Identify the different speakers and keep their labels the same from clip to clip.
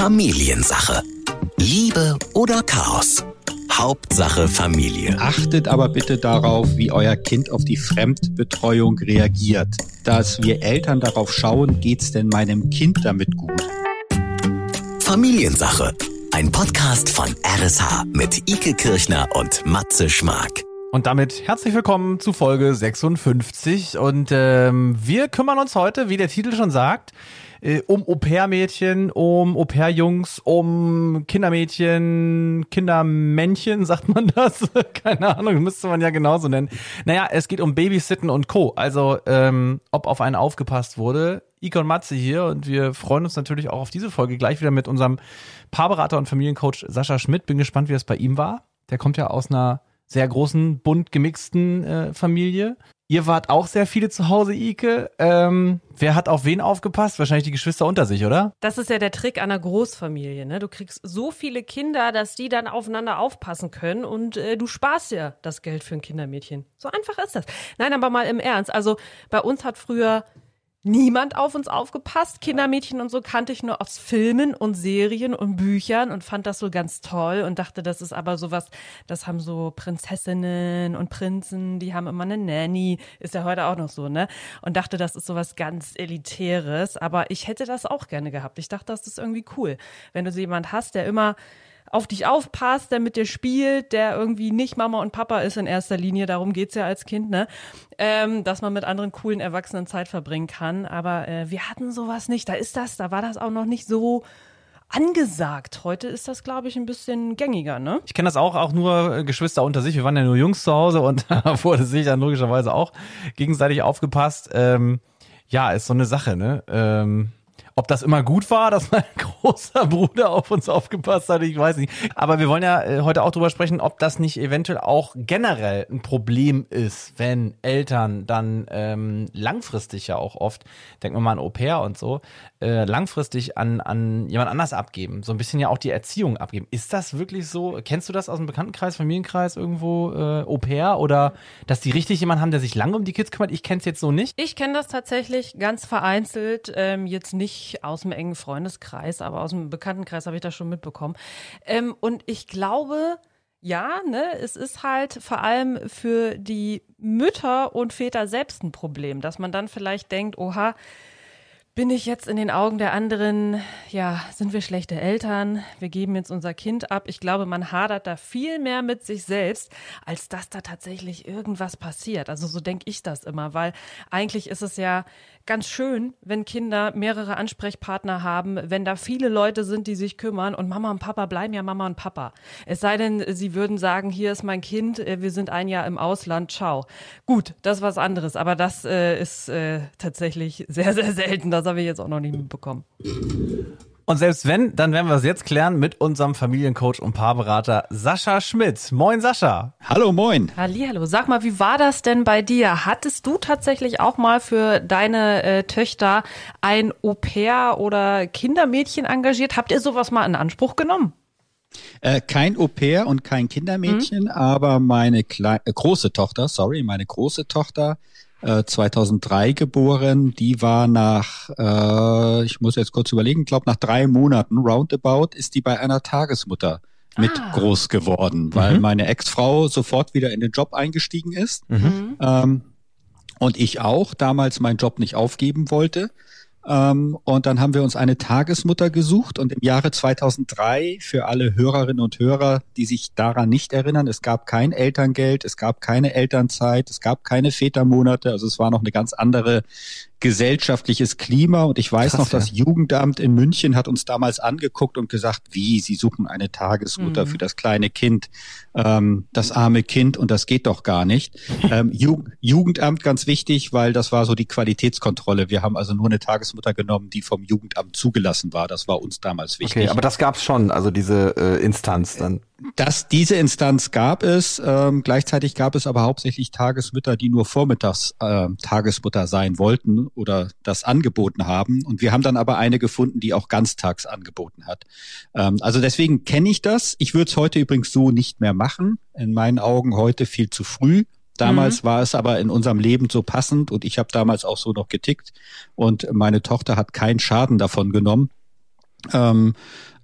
Speaker 1: Familiensache. Liebe oder Chaos? Hauptsache Familie.
Speaker 2: Achtet aber bitte darauf, wie euer Kind auf die Fremdbetreuung reagiert. Dass wir Eltern darauf schauen, geht's denn meinem Kind damit gut?
Speaker 1: Familiensache. Ein Podcast von RSH mit Ike Kirchner und Matze Schmark.
Speaker 3: Und damit herzlich willkommen zu Folge 56. Und ähm, wir kümmern uns heute, wie der Titel schon sagt, äh, um Au-pair-Mädchen, um Au-pair-Jungs, um Kindermädchen, Kindermännchen, sagt man das? Keine Ahnung, müsste man ja genauso nennen. Naja, es geht um Babysitten und Co. Also, ähm, ob auf einen aufgepasst wurde. Ike und Matze hier und wir freuen uns natürlich auch auf diese Folge gleich wieder mit unserem Paarberater und Familiencoach Sascha Schmidt. Bin gespannt, wie das bei ihm war. Der kommt ja aus einer sehr großen, bunt gemixten äh, Familie. Ihr wart auch sehr viele zu Hause, Ike. Ähm, wer hat auf wen aufgepasst? Wahrscheinlich die Geschwister unter sich, oder?
Speaker 4: Das ist ja der Trick einer Großfamilie. Ne? Du kriegst so viele Kinder, dass die dann aufeinander aufpassen können und äh, du sparst ja das Geld für ein Kindermädchen. So einfach ist das. Nein, aber mal im Ernst. Also bei uns hat früher niemand auf uns aufgepasst. Kindermädchen und so kannte ich nur aus Filmen und Serien und Büchern und fand das so ganz toll und dachte, das ist aber sowas, das haben so Prinzessinnen und Prinzen, die haben immer eine Nanny, ist ja heute auch noch so, ne? Und dachte, das ist sowas ganz Elitäres, aber ich hätte das auch gerne gehabt. Ich dachte, das ist irgendwie cool, wenn du so jemand hast, der immer auf dich aufpasst, der mit dir spielt, der irgendwie nicht Mama und Papa ist in erster Linie, darum geht's ja als Kind, ne? Ähm, dass man mit anderen coolen Erwachsenen Zeit verbringen kann. Aber äh, wir hatten sowas nicht. Da ist das, da war das auch noch nicht so angesagt. Heute ist das, glaube ich, ein bisschen gängiger, ne?
Speaker 3: Ich kenne das auch, auch nur äh, Geschwister unter sich. Wir waren ja nur Jungs zu Hause und da wurde sich dann logischerweise auch gegenseitig aufgepasst. Ähm, ja, ist so eine Sache, ne? Ähm, ob das immer gut war, dass mein großer Bruder auf uns aufgepasst hat, ich weiß nicht. Aber wir wollen ja äh, heute auch drüber sprechen, ob das nicht eventuell auch generell ein Problem ist, wenn Eltern dann ähm, langfristig ja auch oft, denken wir mal an Au pair und so, äh, langfristig an, an jemand anders abgeben. So ein bisschen ja auch die Erziehung abgeben. Ist das wirklich so? Kennst du das aus dem Bekanntenkreis, Familienkreis irgendwo äh, Au pair oder dass die richtig jemanden haben, der sich lange um die Kids kümmert? Ich kenne es jetzt so nicht.
Speaker 4: Ich kenne das tatsächlich ganz vereinzelt, ähm, jetzt nicht aus dem engen Freundeskreis, aber aus dem Bekanntenkreis habe ich das schon mitbekommen. Ähm, und ich glaube, ja, ne, es ist halt vor allem für die Mütter und Väter selbst ein Problem, dass man dann vielleicht denkt, oha, bin ich jetzt in den Augen der anderen, ja, sind wir schlechte Eltern, wir geben jetzt unser Kind ab. Ich glaube, man hadert da viel mehr mit sich selbst, als dass da tatsächlich irgendwas passiert. Also so denke ich das immer, weil eigentlich ist es ja ganz schön, wenn Kinder mehrere Ansprechpartner haben, wenn da viele Leute sind, die sich kümmern und Mama und Papa bleiben ja Mama und Papa. Es sei denn, sie würden sagen, hier ist mein Kind, äh, wir sind ein Jahr im Ausland, ciao. Gut, das ist was anderes, aber das äh, ist äh, tatsächlich sehr, sehr selten. Das habe ich jetzt auch noch nicht mitbekommen.
Speaker 3: Und selbst wenn, dann werden wir es jetzt klären mit unserem Familiencoach und Paarberater Sascha Schmidt. Moin Sascha.
Speaker 2: Hallo, moin.
Speaker 4: Hallo. Sag mal, wie war das denn bei dir? Hattest du tatsächlich auch mal für deine äh, Töchter ein Au-pair oder Kindermädchen engagiert? Habt ihr sowas mal in Anspruch genommen?
Speaker 2: Äh, kein Au-pair und kein Kindermädchen, mhm. aber meine Kle äh, große Tochter, sorry, meine große Tochter 2003 äh, geboren. Die war nach, äh, ich muss jetzt kurz überlegen, glaube nach drei Monaten roundabout ist die bei einer Tagesmutter mit ah. groß geworden, weil mhm. meine Ex-Frau sofort wieder in den Job eingestiegen ist mhm. ähm, und ich auch damals meinen Job nicht aufgeben wollte. Ähm, und dann haben wir uns eine Tagesmutter gesucht und im Jahre 2003 für alle Hörerinnen und Hörer, die sich daran nicht erinnern, es gab kein Elterngeld, es gab keine Elternzeit, es gab keine Vätermonate, also es war noch eine ganz andere gesellschaftliches Klima. Und ich weiß Krass, noch, das ja. Jugendamt in München hat uns damals angeguckt und gesagt, wie, Sie suchen eine Tagesmutter mhm. für das kleine Kind, ähm, das arme Kind, und das geht doch gar nicht. ähm, Ju Jugendamt ganz wichtig, weil das war so die Qualitätskontrolle. Wir haben also nur eine Tagesmutter genommen, die vom Jugendamt zugelassen war. Das war uns damals wichtig.
Speaker 3: Okay, aber das gab's schon, also diese äh, Instanz dann.
Speaker 2: Das, diese Instanz gab es. Ähm, gleichzeitig gab es aber hauptsächlich Tagesmütter, die nur vormittags äh, Tagesmutter sein wollten oder das angeboten haben. Und wir haben dann aber eine gefunden, die auch ganztags angeboten hat. Ähm, also deswegen kenne ich das. Ich würde es heute übrigens so nicht mehr machen. In meinen Augen heute viel zu früh. Damals mhm. war es aber in unserem Leben so passend und ich habe damals auch so noch getickt und meine Tochter hat keinen Schaden davon genommen. Ähm,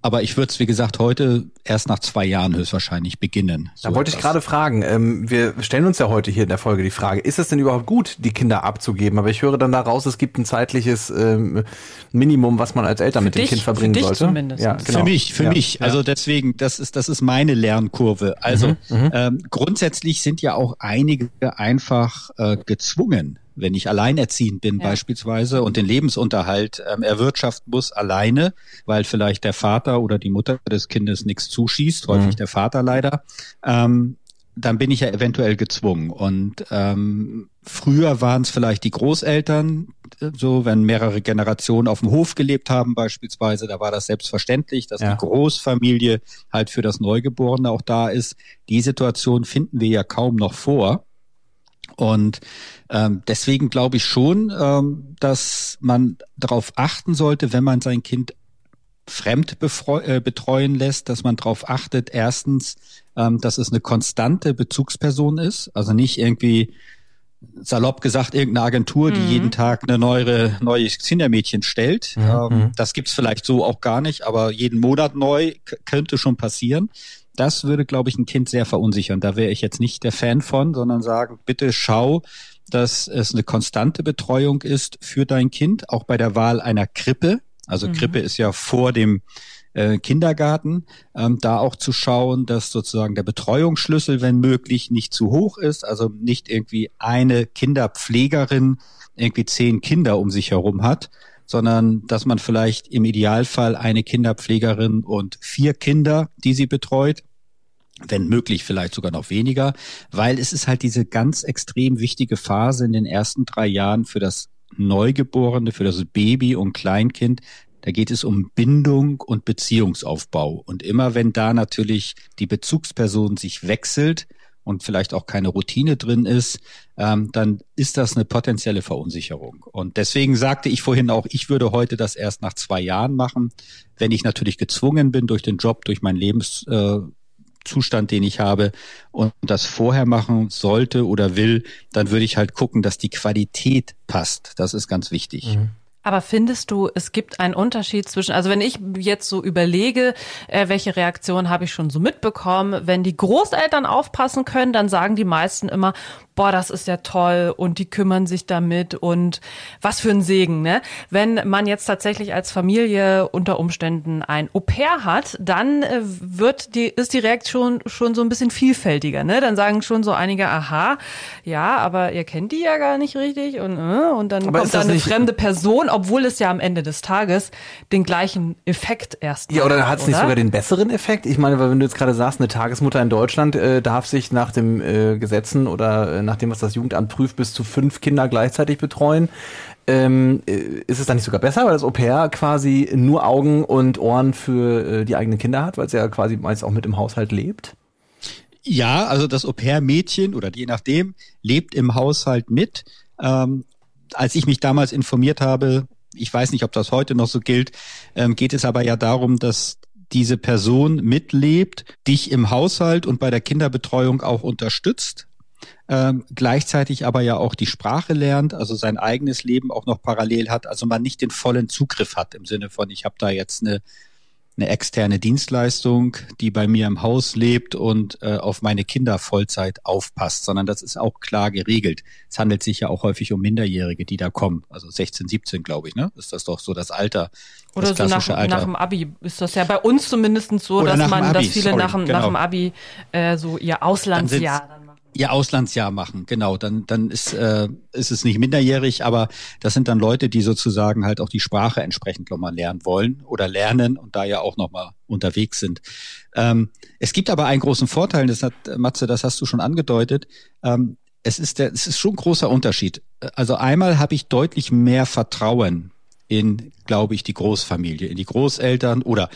Speaker 2: aber ich würde es, wie gesagt, heute erst nach zwei Jahren höchstwahrscheinlich beginnen.
Speaker 3: So da wollte etwas. ich gerade fragen. Ähm, wir stellen uns ja heute hier in der Folge die Frage, ist es denn überhaupt gut, die Kinder abzugeben? Aber ich höre dann daraus, es gibt ein zeitliches ähm, Minimum, was man als Eltern für mit dich, dem Kind verbringen für dich sollte.
Speaker 2: Zumindest. Ja, genau. Für mich, für ja. mich. Also deswegen, das ist, das ist meine Lernkurve. Also mhm, mhm, ähm, grundsätzlich sind ja auch einige einfach äh, gezwungen wenn ich alleinerziehend bin ja. beispielsweise und den Lebensunterhalt ähm, erwirtschaften muss alleine, weil vielleicht der Vater oder die Mutter des Kindes nichts zuschießt, häufig mhm. der Vater leider, ähm, dann bin ich ja eventuell gezwungen. Und ähm, früher waren es vielleicht die Großeltern, so wenn mehrere Generationen auf dem Hof gelebt haben beispielsweise, da war das selbstverständlich, dass ja. die Großfamilie halt für das Neugeborene auch da ist. Die Situation finden wir ja kaum noch vor. Und ähm, deswegen glaube ich schon, ähm, dass man darauf achten sollte, wenn man sein Kind fremd äh, betreuen lässt, dass man darauf achtet, erstens, ähm, dass es eine konstante Bezugsperson ist, also nicht irgendwie salopp gesagt irgendeine Agentur, die mhm. jeden Tag eine neue neues Kindermädchen stellt. Mhm. Ähm, das gibt's vielleicht so auch gar nicht, aber jeden Monat neu könnte schon passieren. Das würde, glaube ich, ein Kind sehr verunsichern. Da wäre ich jetzt nicht der Fan von, sondern sagen, bitte schau, dass es eine konstante Betreuung ist für dein Kind, auch bei der Wahl einer Krippe. Also mhm. Krippe ist ja vor dem äh, Kindergarten, ähm, da auch zu schauen, dass sozusagen der Betreuungsschlüssel, wenn möglich, nicht zu hoch ist, also nicht irgendwie eine Kinderpflegerin irgendwie zehn Kinder um sich herum hat, sondern dass man vielleicht im Idealfall eine Kinderpflegerin und vier Kinder, die sie betreut, wenn möglich vielleicht sogar noch weniger, weil es ist halt diese ganz extrem wichtige Phase in den ersten drei Jahren für das Neugeborene, für das Baby und Kleinkind. Da geht es um Bindung und Beziehungsaufbau. Und immer wenn da natürlich die Bezugsperson sich wechselt, und vielleicht auch keine Routine drin ist, ähm, dann ist das eine potenzielle Verunsicherung. Und deswegen sagte ich vorhin auch, ich würde heute das erst nach zwei Jahren machen, wenn ich natürlich gezwungen bin durch den Job, durch meinen Lebenszustand, äh, den ich habe und das vorher machen sollte oder will, dann würde ich halt gucken, dass die Qualität passt. Das ist ganz wichtig. Mhm.
Speaker 4: Aber findest du, es gibt einen Unterschied zwischen, also wenn ich jetzt so überlege, äh, welche Reaktion habe ich schon so mitbekommen, wenn die Großeltern aufpassen können, dann sagen die meisten immer, boah, das ist ja toll und die kümmern sich damit und was für ein Segen, ne? Wenn man jetzt tatsächlich als Familie unter Umständen ein Au-pair hat, dann äh, wird die, ist die Reaktion schon so ein bisschen vielfältiger, ne? Dann sagen schon so einige, aha, ja, aber ihr kennt die ja gar nicht richtig und, äh, und dann aber kommt da eine fremde Person, obwohl es ja am Ende des Tages den gleichen Effekt erst
Speaker 3: Ja, oder hat es nicht sogar den besseren Effekt? Ich meine, weil wenn du jetzt gerade sagst, eine Tagesmutter in Deutschland äh, darf sich nach dem äh, Gesetzen oder äh, nach dem, was das Jugendamt prüft, bis zu fünf Kinder gleichzeitig betreuen. Ähm, äh, ist es dann nicht sogar besser, weil das Au-pair quasi nur Augen und Ohren für äh, die eigenen Kinder hat, weil es ja quasi meist auch mit im Haushalt lebt?
Speaker 2: Ja, also das Au-pair-Mädchen oder je nachdem lebt im Haushalt mit. Ähm, als ich mich damals informiert habe, ich weiß nicht, ob das heute noch so gilt, ähm, geht es aber ja darum, dass diese Person mitlebt, dich im Haushalt und bei der Kinderbetreuung auch unterstützt ähm, gleichzeitig aber ja auch die Sprache lernt, also sein eigenes Leben auch noch parallel hat, also man nicht den vollen Zugriff hat im Sinne von, ich habe da jetzt eine, eine externe Dienstleistung, die bei mir im Haus lebt und äh, auf meine Kinder Vollzeit aufpasst, sondern das ist auch klar geregelt. Es handelt sich ja auch häufig um Minderjährige, die da kommen, also 16, 17 glaube ich, ne? Ist das doch so das Alter.
Speaker 4: Oder das so nach, Alter. nach dem Abi ist das ja bei uns zumindest so, Oder dass man, dass viele sorry, nach, genau. nach dem Abi äh, so ihr Auslandsjahr dann
Speaker 2: ihr Auslandsjahr machen, genau. Dann, dann ist, äh, ist es nicht minderjährig, aber das sind dann Leute, die sozusagen halt auch die Sprache entsprechend nochmal lernen wollen oder lernen und da ja auch nochmal unterwegs sind. Ähm, es gibt aber einen großen Vorteil, das hat, Matze, das hast du schon angedeutet. Ähm, es ist der, es ist schon ein großer Unterschied. Also einmal habe ich deutlich mehr Vertrauen in, glaube ich, die Großfamilie, in die Großeltern oder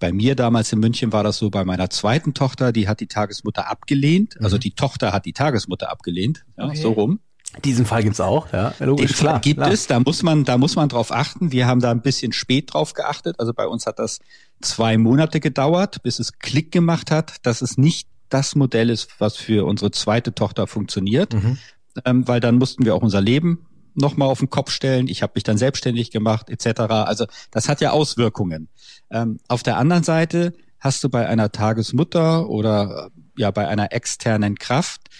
Speaker 2: bei mir damals in München war das so, bei meiner zweiten Tochter, die hat die Tagesmutter abgelehnt. Also mhm. die Tochter hat die Tagesmutter abgelehnt, ja, okay. so rum.
Speaker 3: Diesen Fall gibt's auch, ja,
Speaker 2: logisch, Den klar. Gibt klar. es, da muss man, da muss man drauf achten. Wir haben da ein bisschen spät drauf geachtet. Also bei uns hat das zwei Monate gedauert, bis es Klick gemacht hat, dass es nicht das Modell ist, was für unsere zweite Tochter funktioniert, mhm. ähm, weil dann mussten wir auch unser Leben nochmal auf den Kopf stellen. Ich habe mich dann selbstständig gemacht, etc. Also das hat ja Auswirkungen. Ähm, auf der anderen Seite hast du bei einer Tagesmutter oder ja bei einer externen Kraft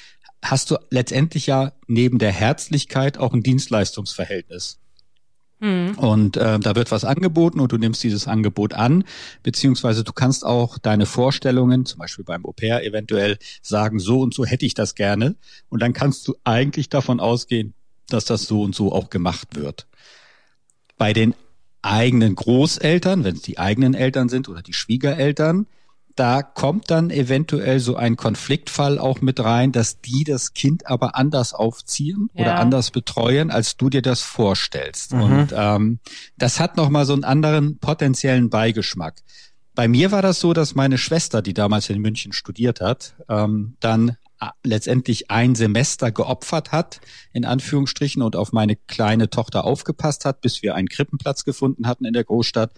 Speaker 2: hast du letztendlich ja neben der Herzlichkeit auch ein Dienstleistungsverhältnis. Mhm. Und äh, da wird was angeboten und du nimmst dieses Angebot an, beziehungsweise du kannst auch deine Vorstellungen, zum Beispiel beim Au pair eventuell sagen, so und so hätte ich das gerne. Und dann kannst du eigentlich davon ausgehen, dass das so und so auch gemacht wird. Bei den eigenen Großeltern, wenn es die eigenen Eltern sind oder die Schwiegereltern, da kommt dann eventuell so ein Konfliktfall auch mit rein, dass die das Kind aber anders aufziehen ja. oder anders betreuen, als du dir das vorstellst. Mhm. Und ähm, das hat nochmal so einen anderen potenziellen Beigeschmack. Bei mir war das so, dass meine Schwester, die damals in München studiert hat, ähm, dann letztendlich ein Semester geopfert hat, in Anführungsstrichen, und auf meine kleine Tochter aufgepasst hat, bis wir einen Krippenplatz gefunden hatten in der Großstadt.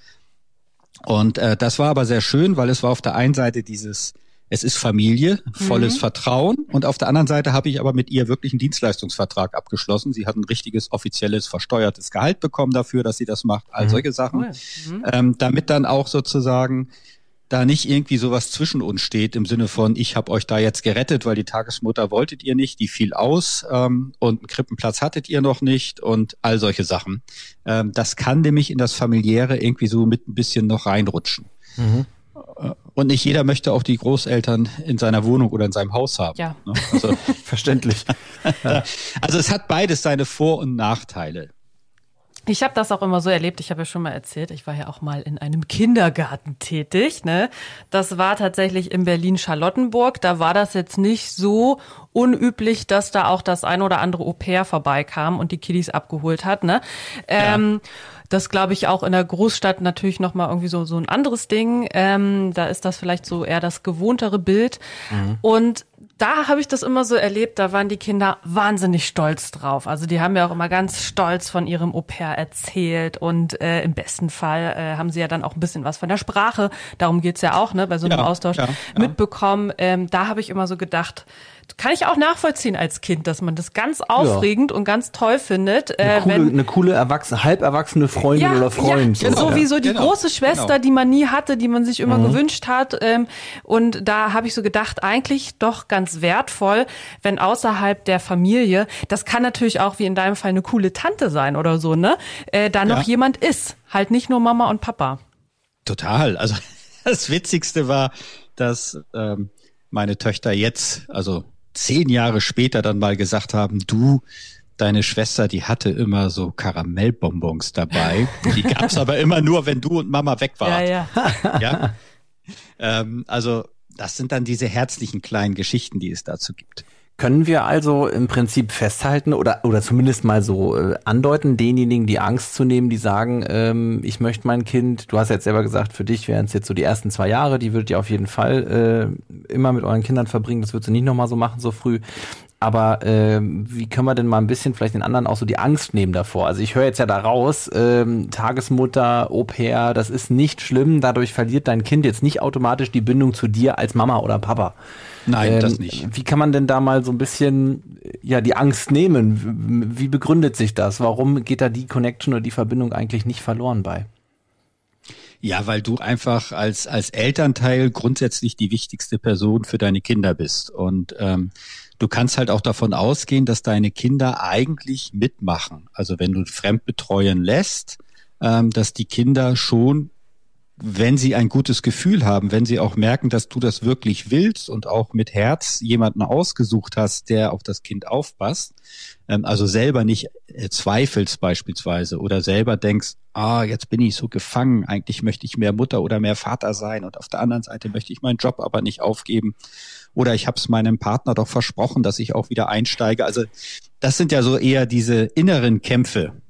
Speaker 2: Und äh, das war aber sehr schön, weil es war auf der einen Seite dieses, es ist Familie, volles mhm. Vertrauen. Und auf der anderen Seite habe ich aber mit ihr wirklich einen Dienstleistungsvertrag abgeschlossen. Sie hat ein richtiges, offizielles, versteuertes Gehalt bekommen dafür, dass sie das macht, all mhm. solche Sachen. Mhm. Ähm, damit dann auch sozusagen da nicht irgendwie sowas zwischen uns steht im Sinne von, ich habe euch da jetzt gerettet, weil die Tagesmutter wolltet ihr nicht, die fiel aus ähm, und einen Krippenplatz hattet ihr noch nicht und all solche Sachen. Ähm, das kann nämlich in das Familiäre irgendwie so mit ein bisschen noch reinrutschen. Mhm. Äh, und nicht jeder möchte auch die Großeltern in seiner Wohnung oder in seinem Haus haben.
Speaker 3: Ja. Ne? Also, Verständlich.
Speaker 2: also es hat beides seine Vor- und Nachteile.
Speaker 4: Ich habe das auch immer so erlebt, ich habe ja schon mal erzählt, ich war ja auch mal in einem Kindergarten tätig. Ne? Das war tatsächlich in Berlin-Charlottenburg. Da war das jetzt nicht so unüblich, dass da auch das ein oder andere Au-pair vorbeikam und die Kiddies abgeholt hat. Ne? Ja. Ähm, das glaube ich auch in der Großstadt natürlich noch mal irgendwie so so ein anderes Ding. Ähm, da ist das vielleicht so eher das gewohntere Bild. Mhm. Und da habe ich das immer so erlebt, da waren die Kinder wahnsinnig stolz drauf. Also die haben ja auch immer ganz stolz von ihrem Au-pair erzählt und äh, im besten Fall äh, haben sie ja dann auch ein bisschen was von der Sprache, darum geht's ja auch, ne, bei so einem ja, Austausch ja, ja. mitbekommen. Ähm, da habe ich immer so gedacht, kann ich auch nachvollziehen als Kind, dass man das ganz aufregend ja. und ganz toll findet.
Speaker 3: Eine, äh, coole, wenn, eine coole erwachsene, halb erwachsene Freundin ja, oder Freund.
Speaker 4: Ja, so, wie so die genau. große Schwester, genau. die man nie hatte, die man sich immer mhm. gewünscht hat. Ähm, und da habe ich so gedacht, eigentlich doch ganz wertvoll, wenn außerhalb der Familie, das kann natürlich auch wie in deinem Fall eine coole Tante sein oder so, ne? Äh, da noch jemand ist. Halt nicht nur Mama und Papa.
Speaker 2: Total. Also das Witzigste war, dass ähm, meine Töchter jetzt, also zehn Jahre später dann mal gesagt haben, du, deine Schwester, die hatte immer so Karamellbonbons dabei. Die gab's aber immer nur, wenn du und Mama weg waren. Ja, ja. ja? Ähm, also das sind dann diese herzlichen kleinen Geschichten, die es dazu gibt.
Speaker 3: Können wir also im Prinzip festhalten oder, oder zumindest mal so äh, andeuten, denjenigen die Angst zu nehmen, die sagen, ähm, ich möchte mein Kind, du hast jetzt selber gesagt, für dich wären es jetzt so die ersten zwei Jahre, die würdet ihr auf jeden Fall äh, immer mit euren Kindern verbringen, das würdest du nicht nochmal so machen, so früh. Aber äh, wie können wir denn mal ein bisschen vielleicht den anderen auch so die Angst nehmen davor? Also ich höre jetzt ja da raus, ähm, Tagesmutter, Au pair, das ist nicht schlimm, dadurch verliert dein Kind jetzt nicht automatisch die Bindung zu dir als Mama oder Papa.
Speaker 2: Nein, ähm, das nicht.
Speaker 3: Wie kann man denn da mal so ein bisschen ja die Angst nehmen? Wie begründet sich das? Warum geht da die Connection oder die Verbindung eigentlich nicht verloren bei?
Speaker 2: Ja, weil du einfach als als Elternteil grundsätzlich die wichtigste Person für deine Kinder bist und ähm, du kannst halt auch davon ausgehen, dass deine Kinder eigentlich mitmachen. Also wenn du fremdbetreuen lässt, ähm, dass die Kinder schon wenn sie ein gutes Gefühl haben, wenn sie auch merken, dass du das wirklich willst und auch mit Herz jemanden ausgesucht hast, der auf das Kind aufpasst, ähm, also selber nicht äh, zweifelst beispielsweise oder selber denkst, ah, jetzt bin ich so gefangen, eigentlich möchte ich mehr Mutter oder mehr Vater sein und auf der anderen Seite möchte ich meinen Job aber nicht aufgeben oder ich habe es meinem Partner doch versprochen, dass ich auch wieder einsteige. Also das sind ja so eher diese inneren Kämpfe,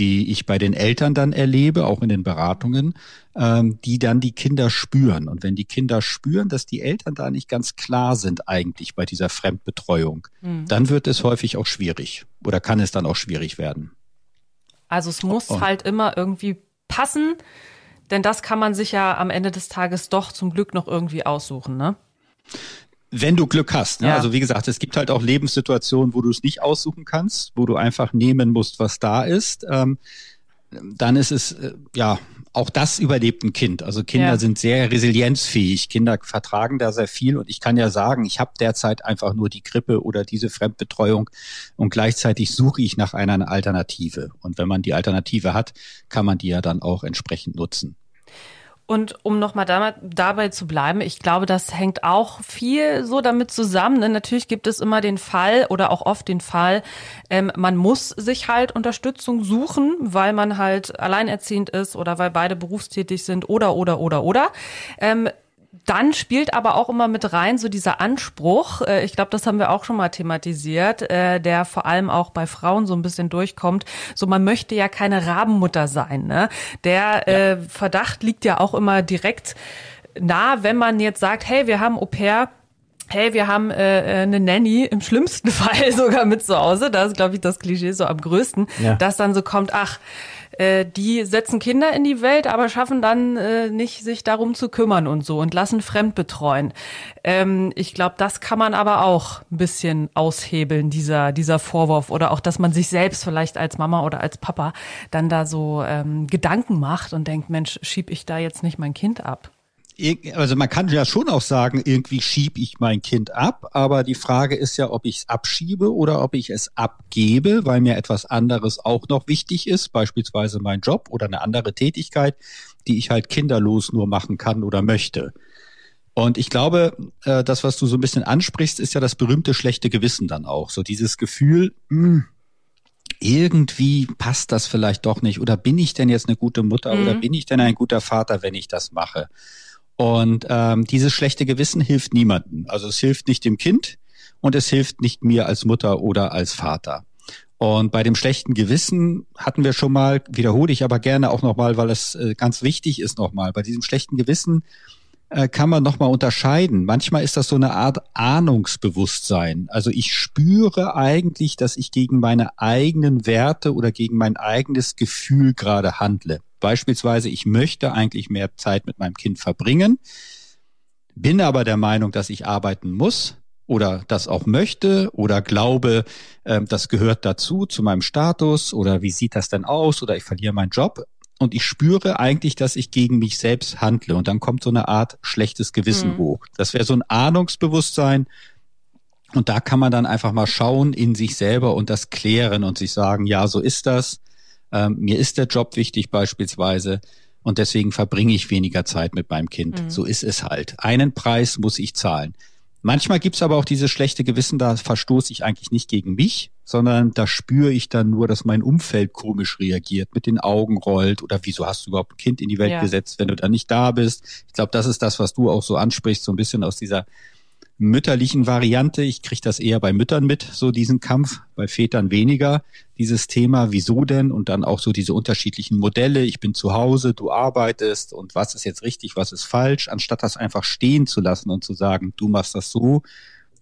Speaker 2: die ich bei den Eltern dann erlebe, auch in den Beratungen, ähm, die dann die Kinder spüren. Und wenn die Kinder spüren, dass die Eltern da nicht ganz klar sind eigentlich bei dieser Fremdbetreuung, mhm. dann wird es häufig auch schwierig oder kann es dann auch schwierig werden.
Speaker 4: Also es muss Und. halt immer irgendwie passen, denn das kann man sich ja am Ende des Tages doch zum Glück noch irgendwie aussuchen, ne?
Speaker 2: Wenn du Glück hast. Ne? Ja. Also wie gesagt, es gibt halt auch Lebenssituationen, wo du es nicht aussuchen kannst, wo du einfach nehmen musst, was da ist. Ähm, dann ist es, äh, ja, auch das überlebt ein Kind. Also Kinder ja. sind sehr resilienzfähig. Kinder vertragen da sehr viel. Und ich kann ja sagen, ich habe derzeit einfach nur die Grippe oder diese Fremdbetreuung und gleichzeitig suche ich nach einer Alternative. Und wenn man die Alternative hat, kann man die ja dann auch entsprechend nutzen.
Speaker 4: Und um nochmal dabei, dabei zu bleiben, ich glaube, das hängt auch viel so damit zusammen. Denn natürlich gibt es immer den Fall oder auch oft den Fall, ähm, man muss sich halt Unterstützung suchen, weil man halt alleinerziehend ist oder weil beide berufstätig sind oder, oder, oder, oder. Ähm, dann spielt aber auch immer mit rein so dieser Anspruch, äh, ich glaube, das haben wir auch schon mal thematisiert, äh, der vor allem auch bei Frauen so ein bisschen durchkommt. So, man möchte ja keine Rabenmutter sein. Ne? Der äh, Verdacht liegt ja auch immer direkt nah, wenn man jetzt sagt, hey, wir haben Au pair, hey, wir haben äh, eine Nanny, im schlimmsten Fall sogar mit zu Hause, da ist, glaube ich, das Klischee so am größten, ja. dass dann so kommt, ach, äh, die setzen Kinder in die Welt, aber schaffen dann äh, nicht, sich darum zu kümmern und so und lassen fremd betreuen. Ähm, ich glaube, das kann man aber auch ein bisschen aushebeln, dieser, dieser Vorwurf oder auch, dass man sich selbst vielleicht als Mama oder als Papa dann da so ähm, Gedanken macht und denkt, Mensch, schieb ich da jetzt nicht mein Kind ab?
Speaker 2: Also man kann ja schon auch sagen, irgendwie schiebe ich mein Kind ab, aber die Frage ist ja, ob ich es abschiebe oder ob ich es abgebe, weil mir etwas anderes auch noch wichtig ist, beispielsweise mein Job oder eine andere Tätigkeit, die ich halt kinderlos nur machen kann oder möchte. Und ich glaube, äh, das, was du so ein bisschen ansprichst, ist ja das berühmte schlechte Gewissen dann auch. So dieses Gefühl, mh, hm, irgendwie passt das vielleicht doch nicht. Oder bin ich denn jetzt eine gute Mutter mhm. oder bin ich denn ein guter Vater, wenn ich das mache? Und ähm, dieses schlechte Gewissen hilft niemandem. Also es hilft nicht dem Kind und es hilft nicht mir als Mutter oder als Vater. Und bei dem schlechten Gewissen hatten wir schon mal, wiederhole ich aber gerne auch nochmal, weil es äh, ganz wichtig ist nochmal, bei diesem schlechten Gewissen äh, kann man nochmal unterscheiden. Manchmal ist das so eine Art Ahnungsbewusstsein. Also ich spüre eigentlich, dass ich gegen meine eigenen Werte oder gegen mein eigenes Gefühl gerade handle. Beispielsweise, ich möchte eigentlich mehr Zeit mit meinem Kind verbringen, bin aber der Meinung, dass ich arbeiten muss oder das auch möchte oder glaube, äh, das gehört dazu, zu meinem Status oder wie sieht das denn aus oder ich verliere meinen Job. Und ich spüre eigentlich, dass ich gegen mich selbst handle. Und dann kommt so eine Art schlechtes Gewissen mhm. hoch. Das wäre so ein Ahnungsbewusstsein. Und da kann man dann einfach mal schauen in sich selber und das klären und sich sagen, ja, so ist das. Ähm, mir ist der Job wichtig beispielsweise und deswegen verbringe ich weniger Zeit mit meinem Kind. Mhm. So ist es halt. Einen Preis muss ich zahlen. Manchmal gibt's aber auch dieses schlechte Gewissen, da verstoße ich eigentlich nicht gegen mich, sondern da spüre ich dann nur, dass mein Umfeld komisch reagiert, mit den Augen rollt oder wieso hast du überhaupt ein Kind in die Welt ja. gesetzt, wenn du dann nicht da bist. Ich glaube, das ist das, was du auch so ansprichst, so ein bisschen aus dieser mütterlichen Variante. Ich kriege das eher bei Müttern mit, so diesen Kampf, bei Vätern weniger. Dieses Thema, wieso denn? Und dann auch so diese unterschiedlichen Modelle. Ich bin zu Hause, du arbeitest und was ist jetzt richtig, was ist falsch, anstatt das einfach stehen zu lassen und zu sagen, du machst das so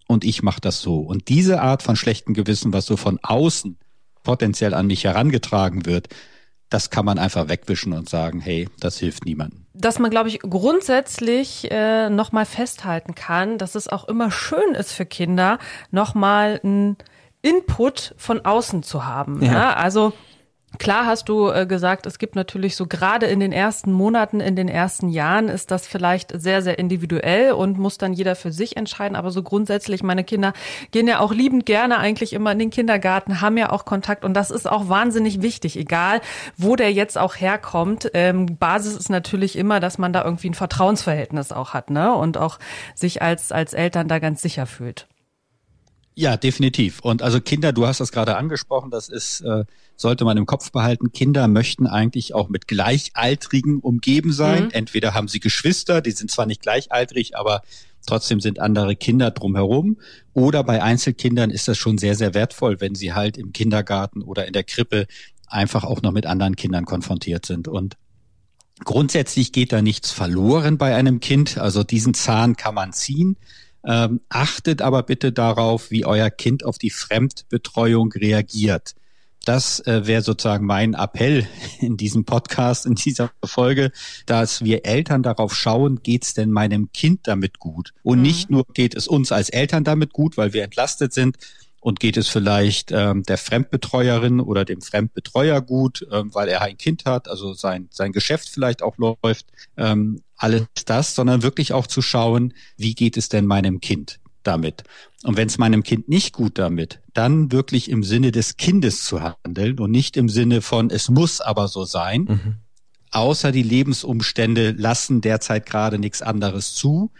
Speaker 2: und ich mach das so. Und diese Art von schlechtem Gewissen, was so von außen potenziell an mich herangetragen wird, das kann man einfach wegwischen und sagen, hey, das hilft niemandem
Speaker 4: dass man, glaube ich, grundsätzlich äh, nochmal festhalten kann, dass es auch immer schön ist für Kinder, nochmal ein Input von außen zu haben. Ja. ja? Also Klar hast du äh, gesagt, es gibt natürlich so gerade in den ersten Monaten, in den ersten Jahren ist das vielleicht sehr, sehr individuell und muss dann jeder für sich entscheiden. Aber so grundsätzlich, meine Kinder gehen ja auch liebend gerne eigentlich immer in den Kindergarten, haben ja auch Kontakt und das ist auch wahnsinnig wichtig, egal wo der jetzt auch herkommt. Ähm, Basis ist natürlich immer, dass man da irgendwie ein Vertrauensverhältnis auch hat, ne? Und auch sich als, als Eltern da ganz sicher fühlt.
Speaker 2: Ja, definitiv. Und also Kinder, du hast das gerade angesprochen, das ist, äh, sollte man im Kopf behalten. Kinder möchten eigentlich auch mit Gleichaltrigen umgeben sein. Mhm. Entweder haben sie Geschwister, die sind zwar nicht gleichaltrig, aber trotzdem sind andere Kinder drumherum. Oder bei Einzelkindern ist das schon sehr, sehr wertvoll, wenn sie halt im Kindergarten oder in der Krippe einfach auch noch mit anderen Kindern konfrontiert sind. Und grundsätzlich geht da nichts verloren bei einem Kind. Also diesen Zahn kann man ziehen. Ähm, achtet aber bitte darauf, wie euer Kind auf die Fremdbetreuung reagiert. Das äh, wäre sozusagen mein Appell in diesem Podcast, in dieser Folge, dass wir Eltern darauf schauen, geht's denn meinem Kind damit gut? Und mhm. nicht nur geht es uns als Eltern damit gut, weil wir entlastet sind, und geht es vielleicht ähm, der Fremdbetreuerin oder dem Fremdbetreuer gut, ähm, weil er ein Kind hat, also sein, sein Geschäft vielleicht auch läuft, ähm, alles das, sondern wirklich auch zu schauen, wie geht es denn meinem Kind damit? Und wenn es meinem Kind nicht gut damit, dann wirklich im Sinne des Kindes zu handeln und nicht im Sinne von, es muss aber so sein. Mhm. Außer die Lebensumstände lassen derzeit gerade nichts anderes zu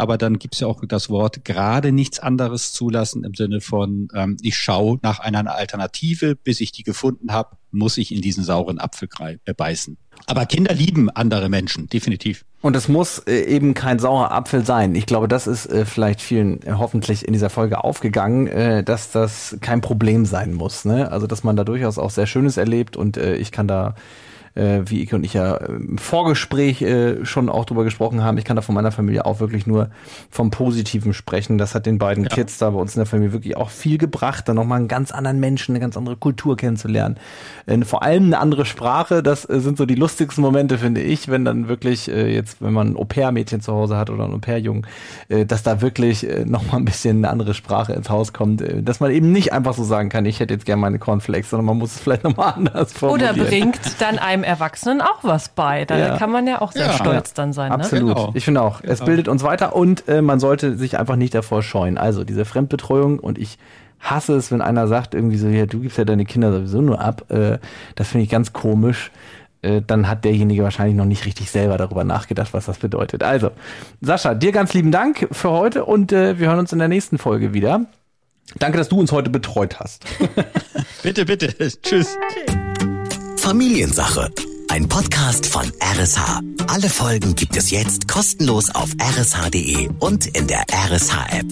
Speaker 2: aber dann gibt es ja auch das Wort gerade nichts anderes zulassen im Sinne von, ähm, ich schaue nach einer Alternative, bis ich die gefunden habe, muss ich in diesen sauren Apfel äh, beißen. Aber Kinder lieben andere Menschen, definitiv.
Speaker 3: Und es muss äh, eben kein saurer Apfel sein. Ich glaube, das ist äh, vielleicht vielen hoffentlich in dieser Folge aufgegangen, dass das kein Problem sein muss. Ne? Also, dass man da durchaus auch sehr Schönes erlebt und ich kann da äh, wie ich und ich ja im Vorgespräch äh, schon auch drüber gesprochen haben. Ich kann da von meiner Familie auch wirklich nur vom Positiven sprechen. Das hat den beiden ja. Kids da bei uns in der Familie wirklich auch viel gebracht, dann nochmal einen ganz anderen Menschen, eine ganz andere Kultur kennenzulernen. Äh, vor allem eine andere Sprache, das äh, sind so die lustigsten Momente, finde ich, wenn dann wirklich äh, jetzt, wenn man ein Au-pair-Mädchen zu Hause hat oder ein Au-pair-Jungen, äh, dass da wirklich äh, nochmal ein bisschen eine andere Sprache ins Haus kommt, äh, dass man eben nicht einfach so sagen kann, ich hätte jetzt gerne meine Cornflakes, sondern man muss es vielleicht nochmal anders
Speaker 4: formulieren. Oder bringt dann einem Erwachsenen auch was bei. Da ja. kann man ja auch sehr ja. stolz dann sein.
Speaker 3: Absolut. Ne? Genau. Ich finde auch. Genau. Es bildet uns weiter und äh, man sollte sich einfach nicht davor scheuen. Also diese Fremdbetreuung und ich hasse es, wenn einer sagt irgendwie so, ja, du gibst ja deine Kinder sowieso nur ab. Äh, das finde ich ganz komisch. Äh, dann hat derjenige wahrscheinlich noch nicht richtig selber darüber nachgedacht, was das bedeutet. Also, Sascha, dir ganz lieben Dank für heute und äh, wir hören uns in der nächsten Folge wieder. Danke, dass du uns heute betreut hast.
Speaker 2: bitte, bitte. Tschüss.
Speaker 1: Familiensache. Ein Podcast von RSH. Alle Folgen gibt es jetzt kostenlos auf rsh.de und in der RSH-App.